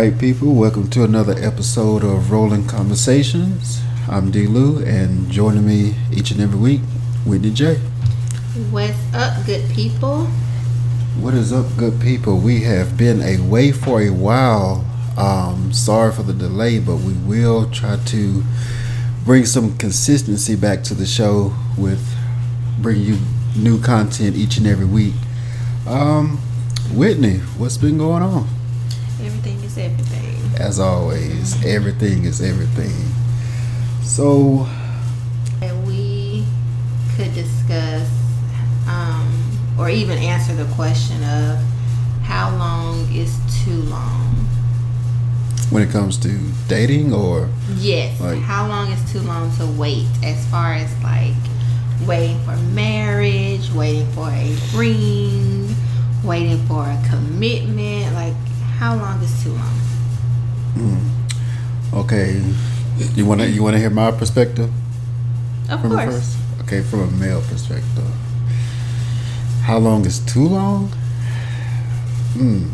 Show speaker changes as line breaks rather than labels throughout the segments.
Right, people, welcome to another episode of Rolling Conversations. I'm D. Lou, and joining me each and every week, Whitney J.
What's up, good people?
What is up, good people? We have been away for a while. Um, sorry for the delay, but we will try to bring some consistency back to the show with bringing you new content each and every week. Um, Whitney, what's been going on?
Everything is everything.
As always, everything is everything. So,
And we could discuss um, or even answer the question of how long is too long?
when it comes to dating, or
Yes.
Like-
how long is too long to wait as far as like waiting for marriage, waiting for a ring, waiting for a commitment? Like, how long is too long?
okay, you wanna you wanna hear my perspective
Of
from
course.
first? Okay, from a male perspective, how long is too long? Hmm.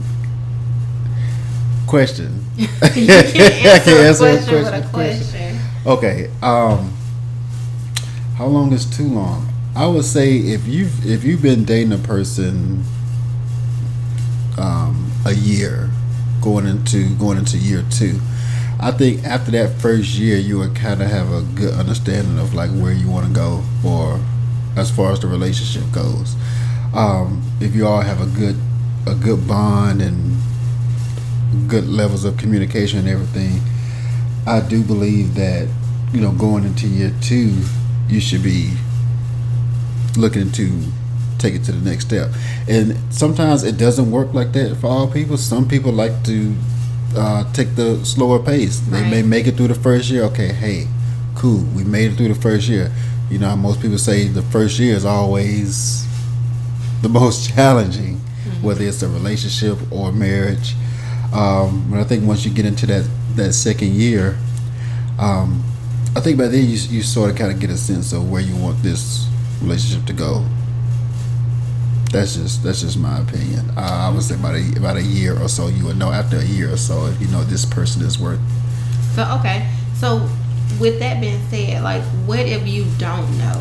Question.
you
I
can
can't
answer a
answer a
question with a
question,
question.
Okay. Um, how long is too long? I would say if you've if you've been dating a person um, a year, going into going into year two, I think after that first year you would kind of have a good understanding of like where you want to go or as far as the relationship goes. Um, if you all have a good a good bond and good levels of communication and everything, I do believe that you know going into year two, you should be looking to take it to the next step. And sometimes it doesn't work like that for all people. Some people like to uh, take the slower pace. They may make it through the first year. Okay, hey, cool, we made it through the first year. You know, how most people say the first year is always the most challenging, whether it's a relationship or marriage. Um, but I think once you get into that that second year, um, I think by then you you sort of kind of get a sense of where you want this relationship to go. That's just that's just my opinion. Uh, I would say about a about a year or so, you would know after a year or so if you know this person is worth.
So okay. So with that being said, like what if you don't know?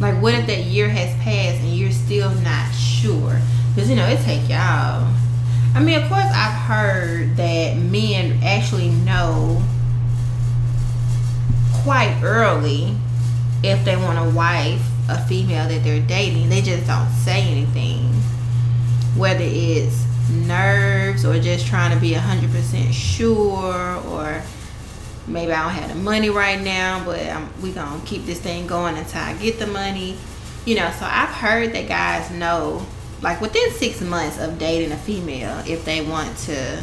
Like what if that year has passed and you're still not sure? Because you know it take y'all. I mean, of course, I've heard that men actually know quite early if they want a wife, a female that they're dating. They just don't say anything. Whether it's nerves or just trying to be 100% sure or maybe I don't have the money right now, but I'm, we to keep this thing going until I get the money. You know, so I've heard that guys know, like within six months of dating a female, if they want to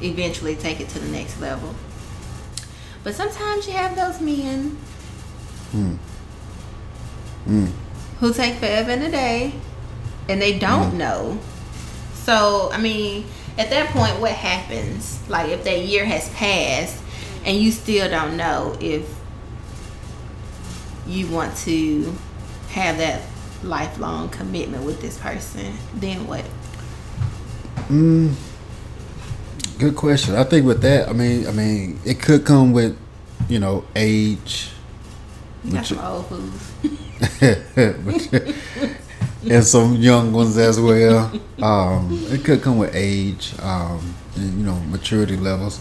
eventually take it to the next level. But sometimes you have those men
Hmm. Mm.
who take forever and a day and they don't know. So, I mean, at that point, what happens? Like, if that year has passed and you still don't know if you want to have that lifelong commitment with this person, then what?
Mm, good question. I think with that, I mean, I mean, it could come with, you know, age,
You got old fools.
And some young ones as well. Um, it could come with age, um, and, you know, maturity levels.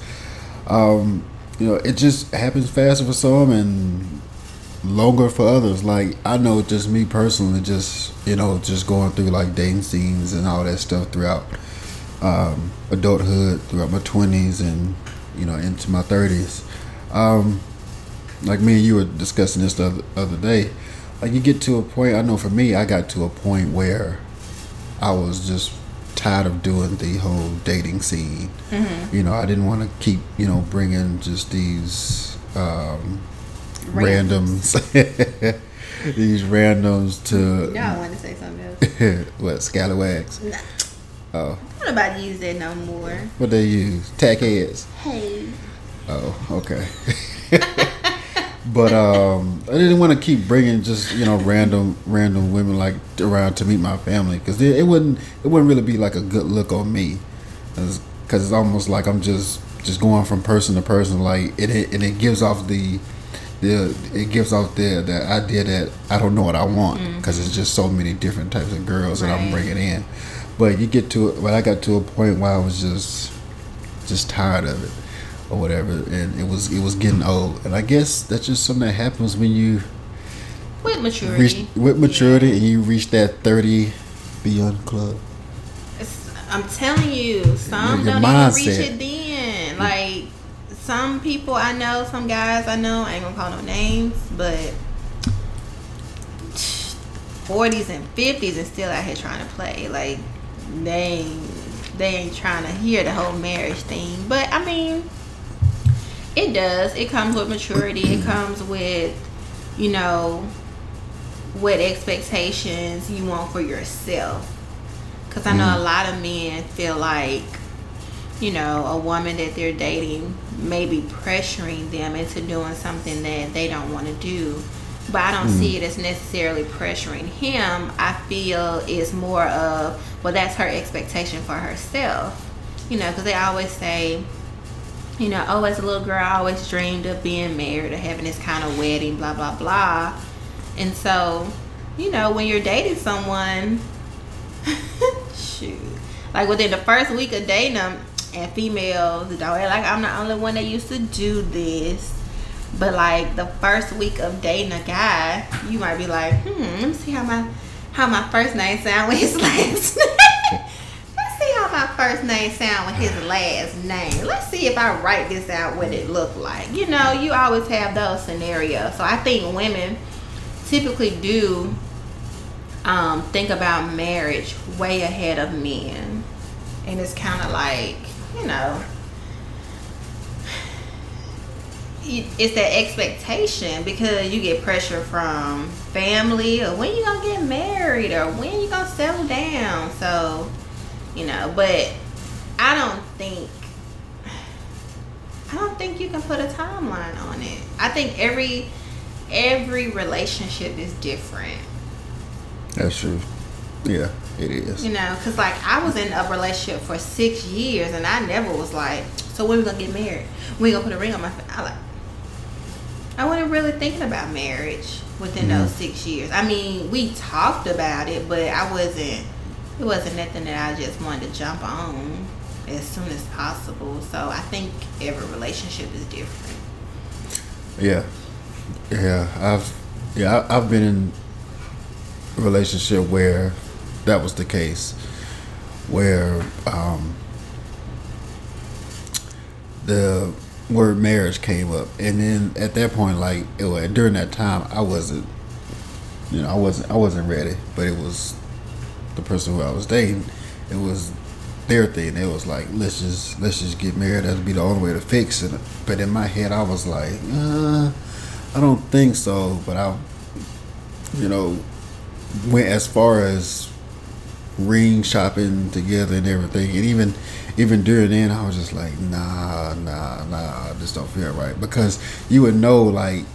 Um, you know, it just happens faster for some and longer for others. Like I know, just me personally, just you know, just going through like dating scenes and all that stuff throughout um, adulthood, throughout my twenties, and you know, into my thirties. Like me and you were discussing this the other, other day like you get to a point i know for me i got to a point where i was just tired of doing the whole dating scene you know i didn't want to keep you know bringing just these um randoms these randoms to
Y'all want to say something else?
what scallywags
Nah.
oh
I'm not about to use that no more.
what they use tack heads
Hey.
Oh, okay. but um, I didn't want to keep bringing just you know random random women like around to meet my family because it, it wouldn't it wouldn't really be like a good look on me because it's almost like I'm just just going from person to person. Like it, it and it gives off the the it gives off the the idea that I don't know what I want because it's just so many different types of girls that I'm
Mm-hmm.
Bringing in. But you get to it. But I got to a point where I was just just tired of it or whatever, and it was it was getting old. And I guess that's just something that happens when you
With maturity.
reach with maturity and you reach that thirty beyond club.
It's- I'm telling you, some
Your
don't even reach it then. Like some people I know, some guys I know, I ain't gonna call no names, but forties and fifties and still out here trying to play. Like they they ain't trying to hear the whole marriage thing. But I mean, it does. It comes with maturity. It comes with, you know, what expectations you want for yourself. Because I know a mm. lot of men feel like, you know, a woman that they're dating may be pressuring them into doing something that they don't want to do. But I don't see mm. it as necessarily pressuring him. I feel it's more of, well, that's her expectation for herself. You know, because they always say, you know, oh, as a little girl, I always dreamed of being married or having this kind of wedding, blah, blah, blah. And so, you know, when you're dating someone, shoot, like within the first week of dating them, and females don't like I'm the only one that used to do this. But like the first week of dating a guy, you might be like, hmm, let me see how my how my first name sound with his last name. Let's see how my first name sound with his last name. Let's see if I write this out what it look like. You know, you always have those scenarios. So I think women typically do um, think about marriage way ahead of men. And it's kind of like, you know, it's that expectation because you get pressure from family or when you gonna get married or when you gonna settle down. So, you know, but I don't think I don't think you can put a timeline on it. I think every every relationship is different.
That's true. Yeah, it is.
You know, because like I was in a relationship for six years and I never was like, so when we gonna get married? When we gonna put a ring on my finger? I like, I wasn't really thinking about marriage within mm-hmm. those six years. I mean, we talked about it, but I wasn't. It wasn't nothing that I just wanted to jump on as soon as possible. So I think every relationship is different.
Yeah, yeah. I've yeah I, I've been in a relationship where that was the case, where um, the word marriage came up, and then at that point, like it was, during that time, I wasn't, you know, I wasn't I wasn't ready, but it was the person who I was dating. It was their thing. It was like let's just let's just get married. That'd be the only way to fix it. But in my head, I was like, uh, I don't think so. But I, you know, went as far as ring shopping together and everything. And even even during then, I was just like, nah, nah, nah. This don't feel right because you would know like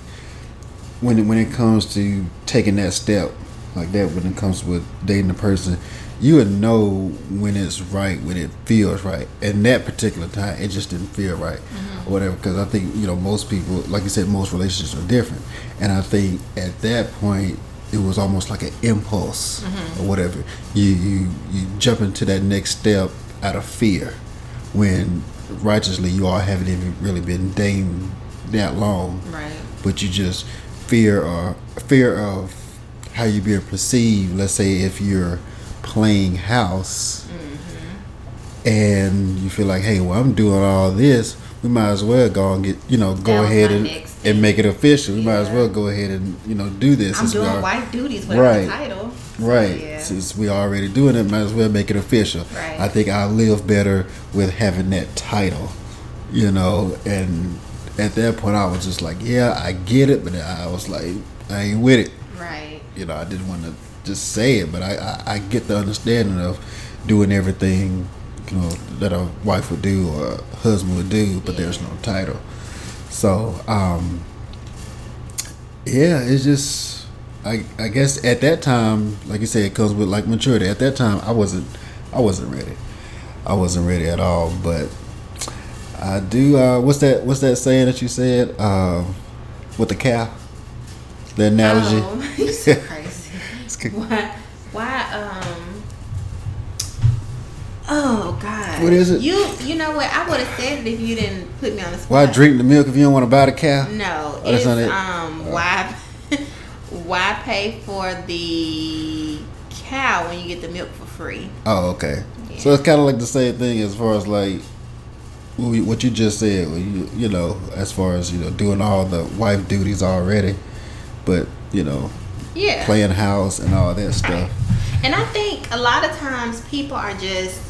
when when it comes to taking that step like that when it comes with dating a person you would know when it's right when it feels right. And that particular time it just didn't feel right or mm-hmm. whatever because i think you know most people like you said most relationships are different. And i think at that point it was almost like an impulse mm-hmm. or whatever. You you you jump into that next step out of fear when righteously you all haven't even really been dating that long.
Right.
but you just fear or fear of how you're being perceived. Let's say if you're playing house mm-hmm. and you feel like, hey, well, I'm doing all this, we might as well go and get, you know, go ahead and, and make it official. We might as well go ahead and, you know, do this.
I'm doing
are-
wife duties with
Right.
the title.
Right.
Yeah.
Since we already doing it, might as well make it official.
Right.
I think I live better with having that title, you know. And at that point, I was just like, yeah, I get it, but I was like, I ain't with it.
Right.
You know, I didn't want to just say it, but I, I, I get the understanding of doing everything, you know, that a wife would do or a husband would do, but there's no title. So, um, yeah, it's just I I guess at that time, like you said, it comes with like maturity. At that time, I wasn't I wasn't ready. I wasn't ready at all. But I do. Uh, what's that? What's that saying that you said uh, with the cow? The analogy.
Oh, you so crazy. why? Why? Um. Oh God.
What is it?
You you know what? I would have said it if you didn't put me on the spot.
Why drink the milk if you don't want to buy the cow?
No,
Oh,
it's
it?
um
Oh.
why why pay for the cow when you get the milk for free?
Oh, okay.
Yeah.
So it's kind of like the same thing as far as like what you- just said. You, you know, as far as you know, doing all the wife duties already, but you know,
Yeah.
playing house and all that stuff.
And I think a lot of times people are just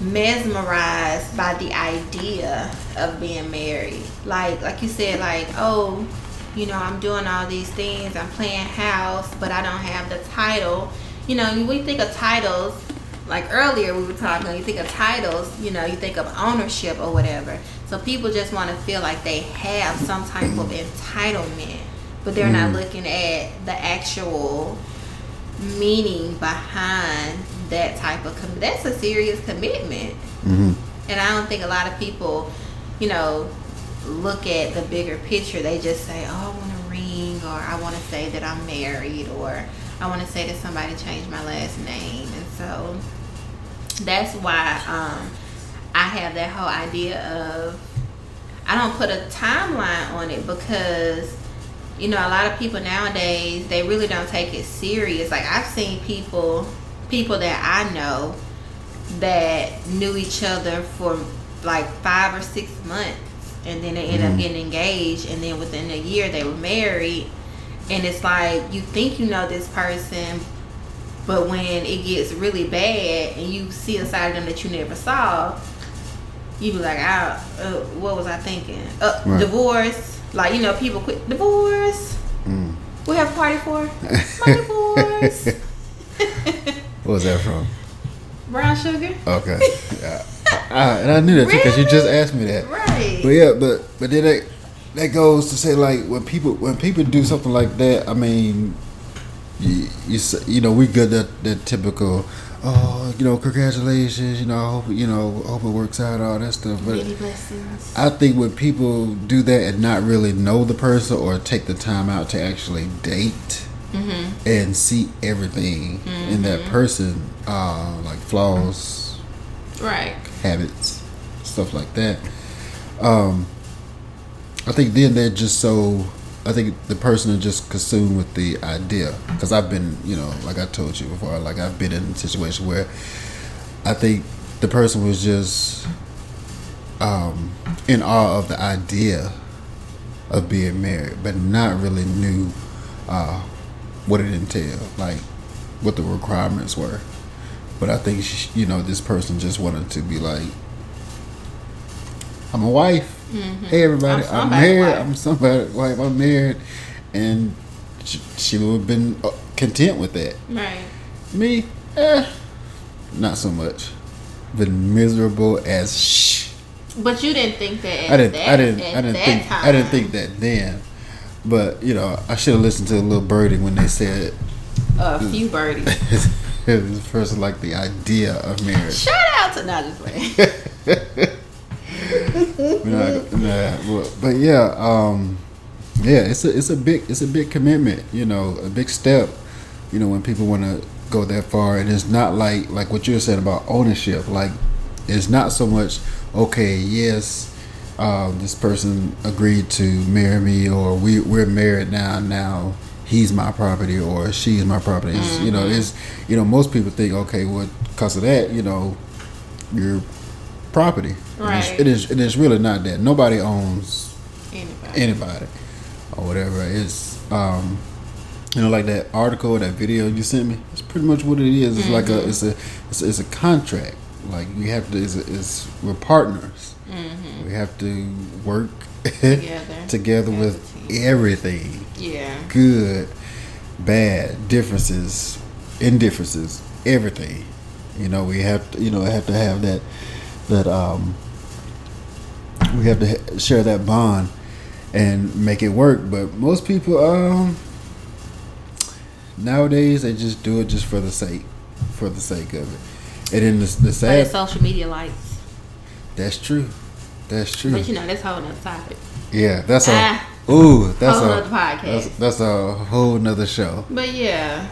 mesmerized by the idea of being married. Like like you said, like, oh, you know, I'm doing all these things, I'm playing house, but I don't have the title. You know, we think of titles, like earlier we were talking, you think of titles, you know, you think of ownership or whatever. So people just want to feel like they have some type of entitlement, but they're not
Mm.
looking at the actual meaning behind that type of com- that's a serious commitment.
Hmm
and i don't think a lot of people you know look at the bigger picture. They just say oh i want a ring or i want to say that i'm married or i want to say that somebody changed my last name. And so that's why um, i have that whole idea of i don't put a timeline on it because you know a lot of people nowadays they really don't take it serious like i've seen people people that i know that knew each other for like five or six months and then they end up
Mhm.
getting engaged and then within a year they were married and it's like you think you know this person but when it gets really bad and you see a side of them that you never saw you be like I, uh, what was i thinking uh,
Right.
divorce like you know people quit divorce
Mm.
we have a party for my divorce
What was that from?
brown sugar
Okay. yeah. I, and I knew that too because you just asked me that.
right
But yeah, but but then that that goes to say like when people when people do something like that, I mean, you you, you know we good that that typical, oh you know congratulations, you know I hope you know hope it works out all that stuff. But I think when people do that and not really know the person or take the time out to actually date
mm-hmm.
and see everything in that person, uh, like flaws,
right
habits, stuff like that. Um, I think then they're just so. I think the person is just consumed with the idea because I've been, you know, like I told you before, like I've been in a situation where I think the person was just um, in awe of the idea of being married, but not really knew uh, what it entailed, like what the requirements were. But I think sh you know this person just wanted to be like, I'm a wife. Hey everybody,
I'm
I'm, married.
wife."
I'm somebody's wife. I'm married, and she, she would have been uh, content with that.
right
Me, eh, not so much. Been miserable as shh.
but you didn't think that
I didn't.
that,
I didn't.
at
I didn't think.
time.
I didn't think that then. But you know, I should have listened to a little birdie when they said
a few birdies
it was first like the idea of marriage.
shout out to not just playing
Nah, nah, but, but yeah, um, yeah, it's a it's a big it's a big commitment. You know, a big step. You know, when people want to go that far, and it's not like like what you saying about ownership. Like, it's not so much. Okay, yes, um, this person agreed to marry me, or we we're married now. Now he's my property, or she's my property. It's, You know, it's you know most people think okay, well, because of that, you know, you're property.
Right.
It is. It is really not that. Nobody owns
anybody
anybody or whatever. It's um, you know, like that article, that video you sent me. It's pretty much what it is. It's like a. It's a. It's a, it's a contract. Like we have to. It's, a, it's we're partners. We have to work
Together.
together with everything
yeah
good, bad, differences, indifferences, everything. You know, we have to, you know, have to have that, that, um, we have to share that bond and make it work. But most people, um, nowadays they just do it just for the sake, for the sake of it. And then the, the sad,
social media likes.
that's true. That's true.
But you know, that's a whole nother topic.
yeah, that's a
Ah.
ooh, that's
Whole
a
nother podcast.
that's, that's a whole nother show.
But yeah,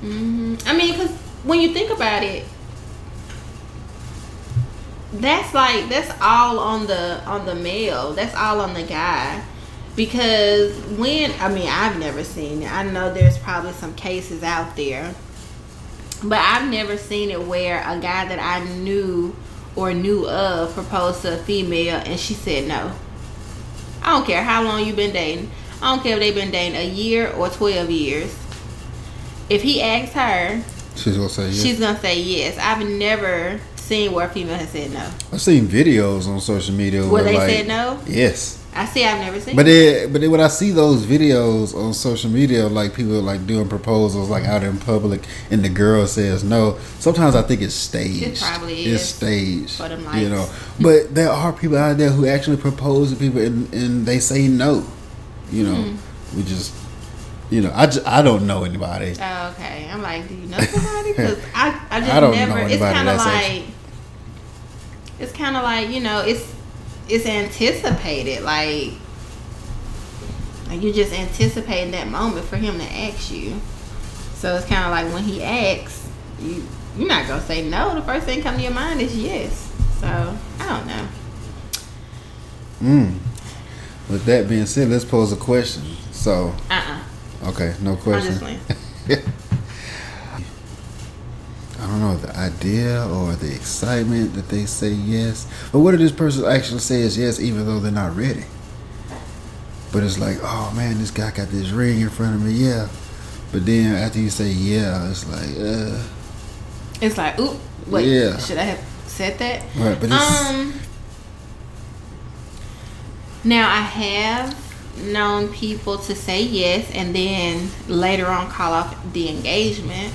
hmm I mean, because when you think about it, that's like that's all on the on the male. That's all on the guy. Because when I mean, I've never seen it. I know there's probably some cases out there, but I've never seen it where a guy that I knew or knew of proposed to a female and she said no. I don't care how long you've been dating. I don't care if they've been dating a year or 12 years. If he asks her,
She's gonna say yeah.
she's to say yes. I've never seen where a female has said no.
I've seen videos on social media
Where
where
they
like,
said no?
Yes.
I see, I've never seen
But then, but then when I see those videos on social media, like people like doing proposals like out in public, and the girl says no. Sometimes I think it's staged.
It probably
It's
is.
staged.
For them
you know. But there are people out there who actually propose to people, and, and they say no. You know,
Hmm.
we just, you know, I, just, I don't know anybody.
Oh, okay. I'm like, do you know somebody? Because I, I just
I don't know
never. It's kind of like, it's kind of like you know, it's it's anticipated. Like, like you're just anticipating that moment for him to ask you. So it's kind of like when he asks, you you're not gonna say no. The first thing come to your mind is yes. So I don't know.
Mm. With that being said, let's pose a question. So,
Uh uh
okay, no question. don't know the idea or the excitement that they say yes. But what if this person actually says yes even though they're not ready? But it's like, oh man, this guy got this ring in front of me, yeah. But then after you say yeah, it's like, uh,
It's like, oop, wait,
Yeah.
should I have said that?
right. But
Um. Now I have known people to say yes and then later on call off the engagement.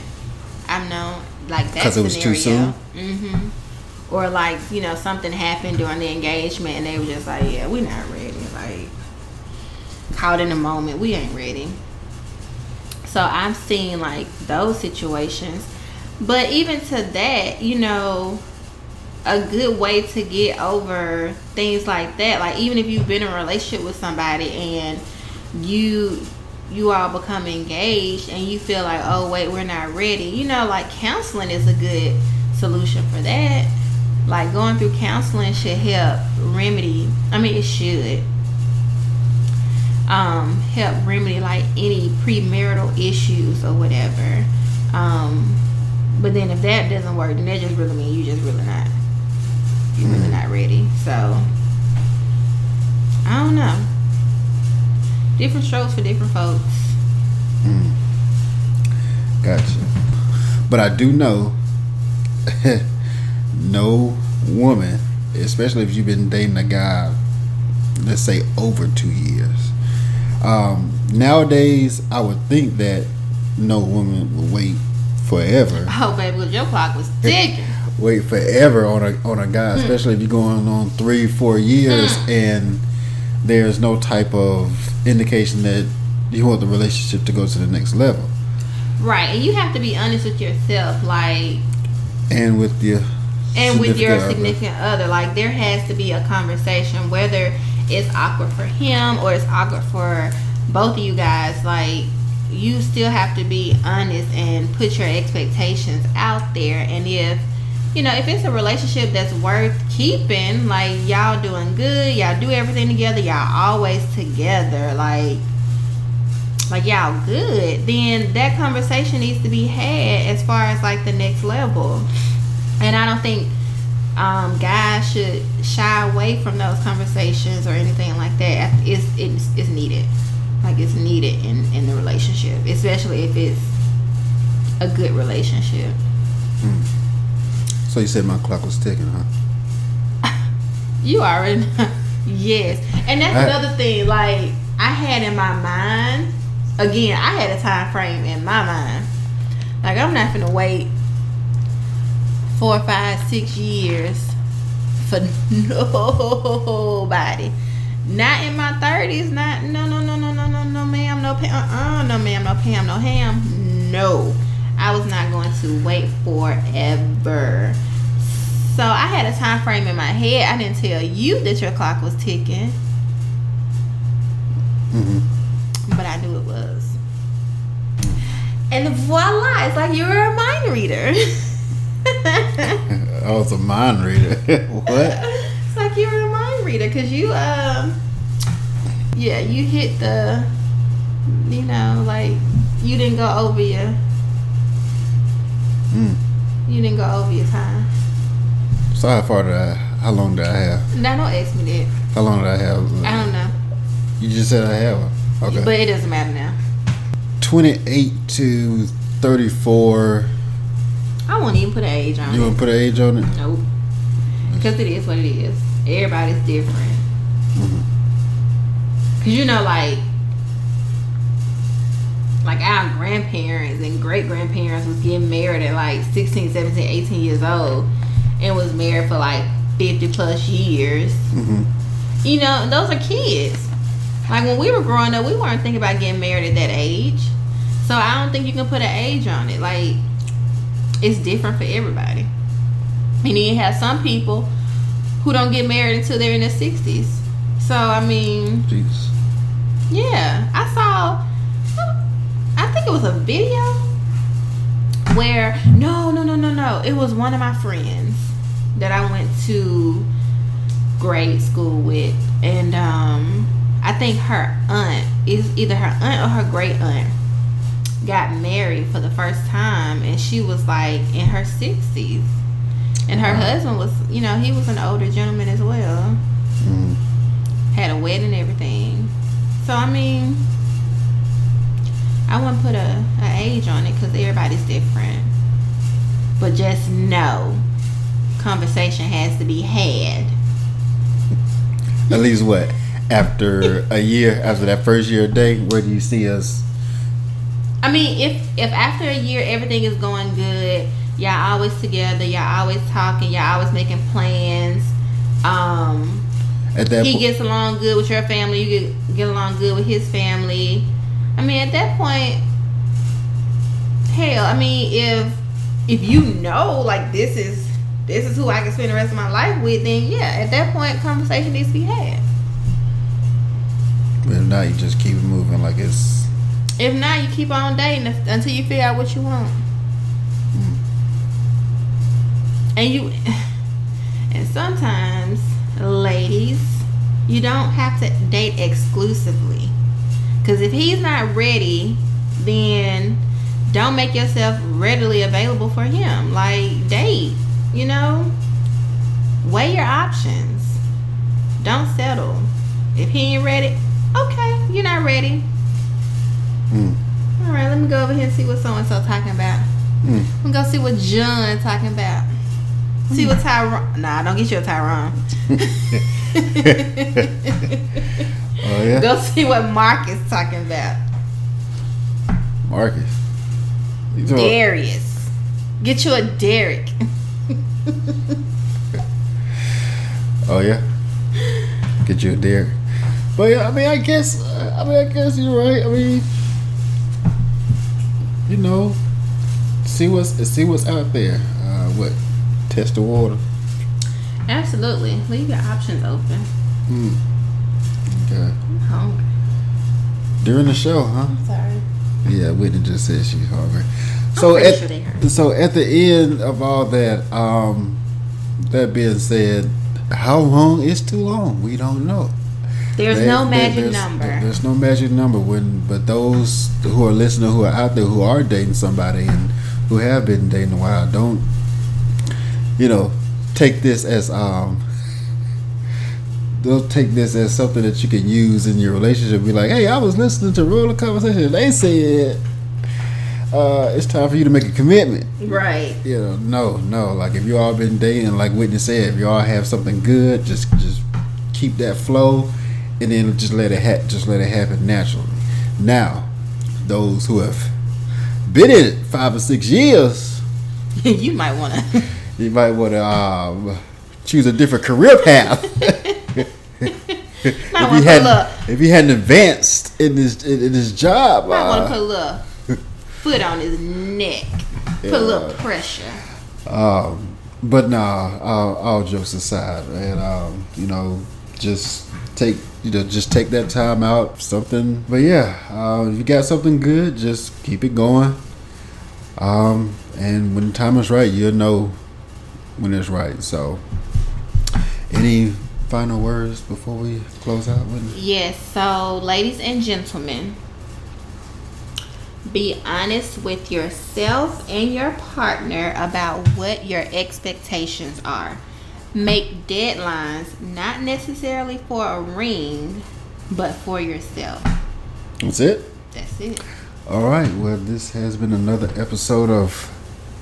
I've known like that
'Cause it was too
scenario. Mm-hmm. Or like you know something happened during the engagement and they were just like, yeah, we're not ready. Like caught in a moment, we ain't ready. So I've seen like those situations. But even to that, you know, a good way to get over things like that, like even if you've been in a relationship with somebody and you you all become engaged and you feel like, oh wait, we're not ready, you know, like counseling is a good solution for that. Like going through counseling should help remedy I mean it should um, help remedy like any premarital issues or whatever. Um, but then if that doesn't work, then that just really means you just really not you're really not ready. So I don't know. Different strokes for different folks.
mm, gotcha. But I do know, no woman, especially if you've been dating a guy, let's say over two years. Um, nowadays, I would think that no woman would wait forever.
Oh baby, 'cause your clock was ticking.
wait forever on a on a guy, especially if you're going on three, four years, and there's no type of indication that you want the relationship to go to the next level.
Right. And you have to be honest with yourself, like
And with your
and with your
significant other.
significant other. Like there has to be a conversation, whether it's awkward for him or it's awkward for both of you guys. Like you still have to be honest and put your expectations out there. And if you know if it's a relationship that's worth keeping, like y'all doing good, y'all do everything together, y'all always together, like like y'all good, then that conversation needs to be had as far as like the next level. And I don't think um, guys should shy away from those conversations or anything like that. It's it's, it's needed, like it's needed in in the relationship, especially if it's a good relationship.
So you said my clock was ticking, huh?
You already yes, and that's
I-
another thing. Like I had in my mind, again, I had a time frame in my mind. Like I'm not gonna wait four, five, six years for nobody. Not in my thirties. Not no no no no no no no ma'am no Pam uh uh no ma'am no Pam no ham no. I was not going to wait forever. So I had a time frame in my head. I didn't tell you that your clock was ticking,
hmm
but I knew it was. And voila, it's like you were a mind reader.
I was a mind reader. what?
It's like you were a mind reader because you, um, yeah, you hit the, you know, like you didn't go over your,
Mm.
you didn't go over your time.
So how far did I? How long did I have?
Now don't ask me that.
How long did I have?
I don't know,
You just said I have. Okay.
but it doesn't matter now.
28 to 34.
I won't even put an age on it.
You
it.
want to put an age on it?
Nope. Because it is what it is. Everybody's different.
Mhm.
Cause you know, like, like our grandparents and great grandparents was getting married at like 16, 17, 18 years old, and was married for like fifty plus years.
hmm
You know, those are kids. Like when we were growing up, we weren't thinking about getting married at that age. So I don't think you can put an age on it. Like it's different for everybody. And then you have some people who don't get married until they're in their sixties. So I mean,
Jesus.
yeah, I saw. Think it was a video where no, no, no, no, no. It was one of my friends that I went to grade school with, and um, I think her aunt is either her aunt or her great aunt got married for the first time, and she was like in her sixties, and her husband was, you know, he was an older gentleman as well
Mm.
had a wedding and everything. So I mean, I wouldn't put a, a age on it because everybody's different. But just know, conversation has to be had.
At least what? After a year, after that first year of dating, where do you see us?
I mean, if if after a year everything is going good, y'all always together, y'all always talking, y'all always making plans. Um,
At that
he
point,
gets along good with your family, you get get along good with his family. I mean, at that point, hell, I mean, if if you know like this is this is who I can spend the rest of my life with, then yeah, at that point, conversation needs to be had.
But if not, you just keep moving like it's.
If not, you keep on dating until you figure out what you want. Hmm. And you, and sometimes, ladies, you don't have to date exclusively. Because if he's not ready, then don't make yourself readily available for him. Like, date, you know? Weigh your options. Don't settle. If he ain't ready, okay, you're not ready.
Mm.
All right, let me go over here and see what so and so talking about.
Mm.
Let me go see what John talking about. See what Tyrone. Nah, don't get you a Tyrone.
Yeah,
Go see what Mark is talking about.
Marcus. You about-
Darius. Get you a Derek.
Oh yeah. Get you a Derek. But yeah, I mean, I guess, I mean, I guess you're right. I mean, you know, see what's see what's out there. Uh, what? Test the water.
Absolutely. Leave your options open.
Hmm. Okay.
Hungry.
During the show, huh?
I'm sorry.
Yeah, Whitney just said she's hungry. So at
sure
so at the end of all that, um, that being said, how long is too long? We don't know.
There's
There-
no magic
there's-
number.
There's no magic number. When but those who are listening, who are out there, who are dating somebody and who have been dating a while, don't you know take this as um. They'll take this as something that you can use in your relationship. Be like, hey, I was listening to Roller Conversation. They said uh, it's time for you to make a commitment.
right.
You know, no, no. Like if you all been dating, like Whitney said, if you all have something good, just just keep that flow, and then just let it ha- just let it happen naturally. Now, those who have been in it five or six years,
you might want to.
you might want to um, choose a different career path. if
Might
you
want to put a
hadn't if you hadn't advanced in this in, this job,
might want to
uh,
put a little foot on his neck. Put a little pressure.
Um, but nah, all, all jokes aside, and um, you know, just take you know just take that time out something but yeah uh, if you got something good just keep it going um, and when the time is right you'll know when it's right so any final words before we close out with
yes so ladies and gentlemen be honest with yourself and your partner about what your expectations are. Make deadlines not necessarily for a ring but for yourself.
That's it?
That's it.
All right well this has been another episode of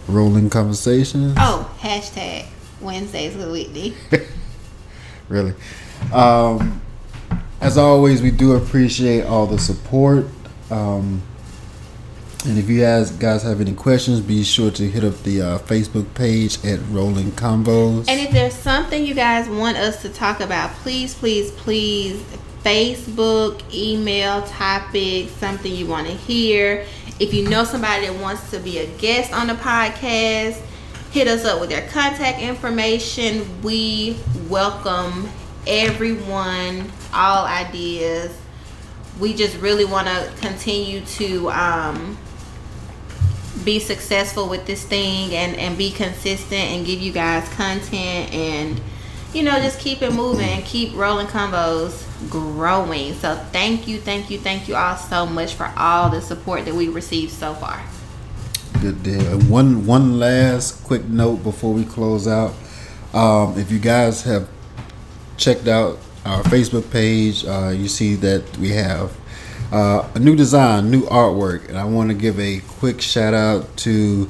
rolling conversations.
Oh hashtag wednesdays with whitney
really um, as always we do appreciate all the support um, and if you guys guys have any questions, be sure to hit up the uh, Facebook page at Rolling Combos.
And if there's something you guys want us to talk about, please, please, please, Facebook, email, topic, something you want to hear. If you know somebody that wants to be a guest on the podcast, hit us up with your contact information. We welcome everyone, all ideas. We just really want to continue to um, be successful with this thing and and be consistent and give you guys content and you know just keep it moving and keep rolling combos growing so thank you thank you thank you all so much for all the support that we received so far
good deal and one one last quick note before we close out um, if you guys have checked out our facebook page uh, you see that we have uh, a new design, new artwork, and I want to give a quick shout out to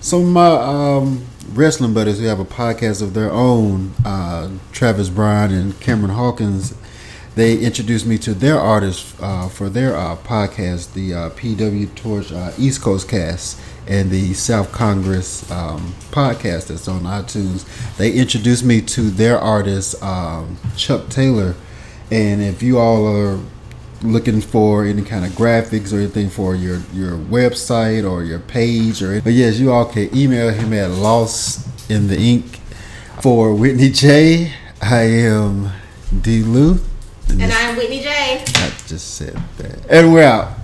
some of my um, wrestling buddies who have a podcast of their own. Uh, Travis Bryan and Cameron Hawkins. They introduced me to their artists uh, for their uh, podcast, the uh, PW Torch uh, East Coast Cast and the South Congress um, podcast that's on iTunes. They introduced me to their artist, um, Chuck Taylor. And if you all are looking for any kind of graphics or anything for your your website or your page or but yes you all can email him at lost in the ink for whitney j. I am d luth
and, and i'm whitney j.
I just said that. And we're out